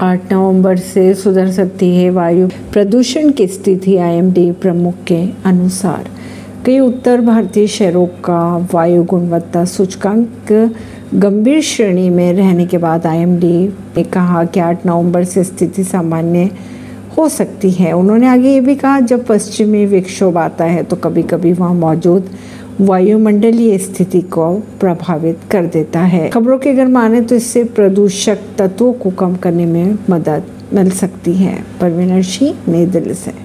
आठ नवंबर से सुधर सकती है वायु प्रदूषण की स्थिति आईएमडी प्रमुख के अनुसार। कई उत्तर भारतीय शहरों का वायु गुणवत्ता सूचकांक गंभीर श्रेणी में रहने के बाद आईएमडी ने कहा कि आठ नवंबर से स्थिति सामान्य हो सकती है। उन्होंने आगे ये भी कहा, जब पश्चिमी विक्षोभ आता है तो कभी कभी वहाँ मौजूद वायुमंडलीय स्थिति को प्रभावित कर देता है। खबरों के अगर माने तो इससे प्रदूषक तत्वों को कम करने में मदद मिल सकती है। परवीन सिंह, नई दिल्ली से।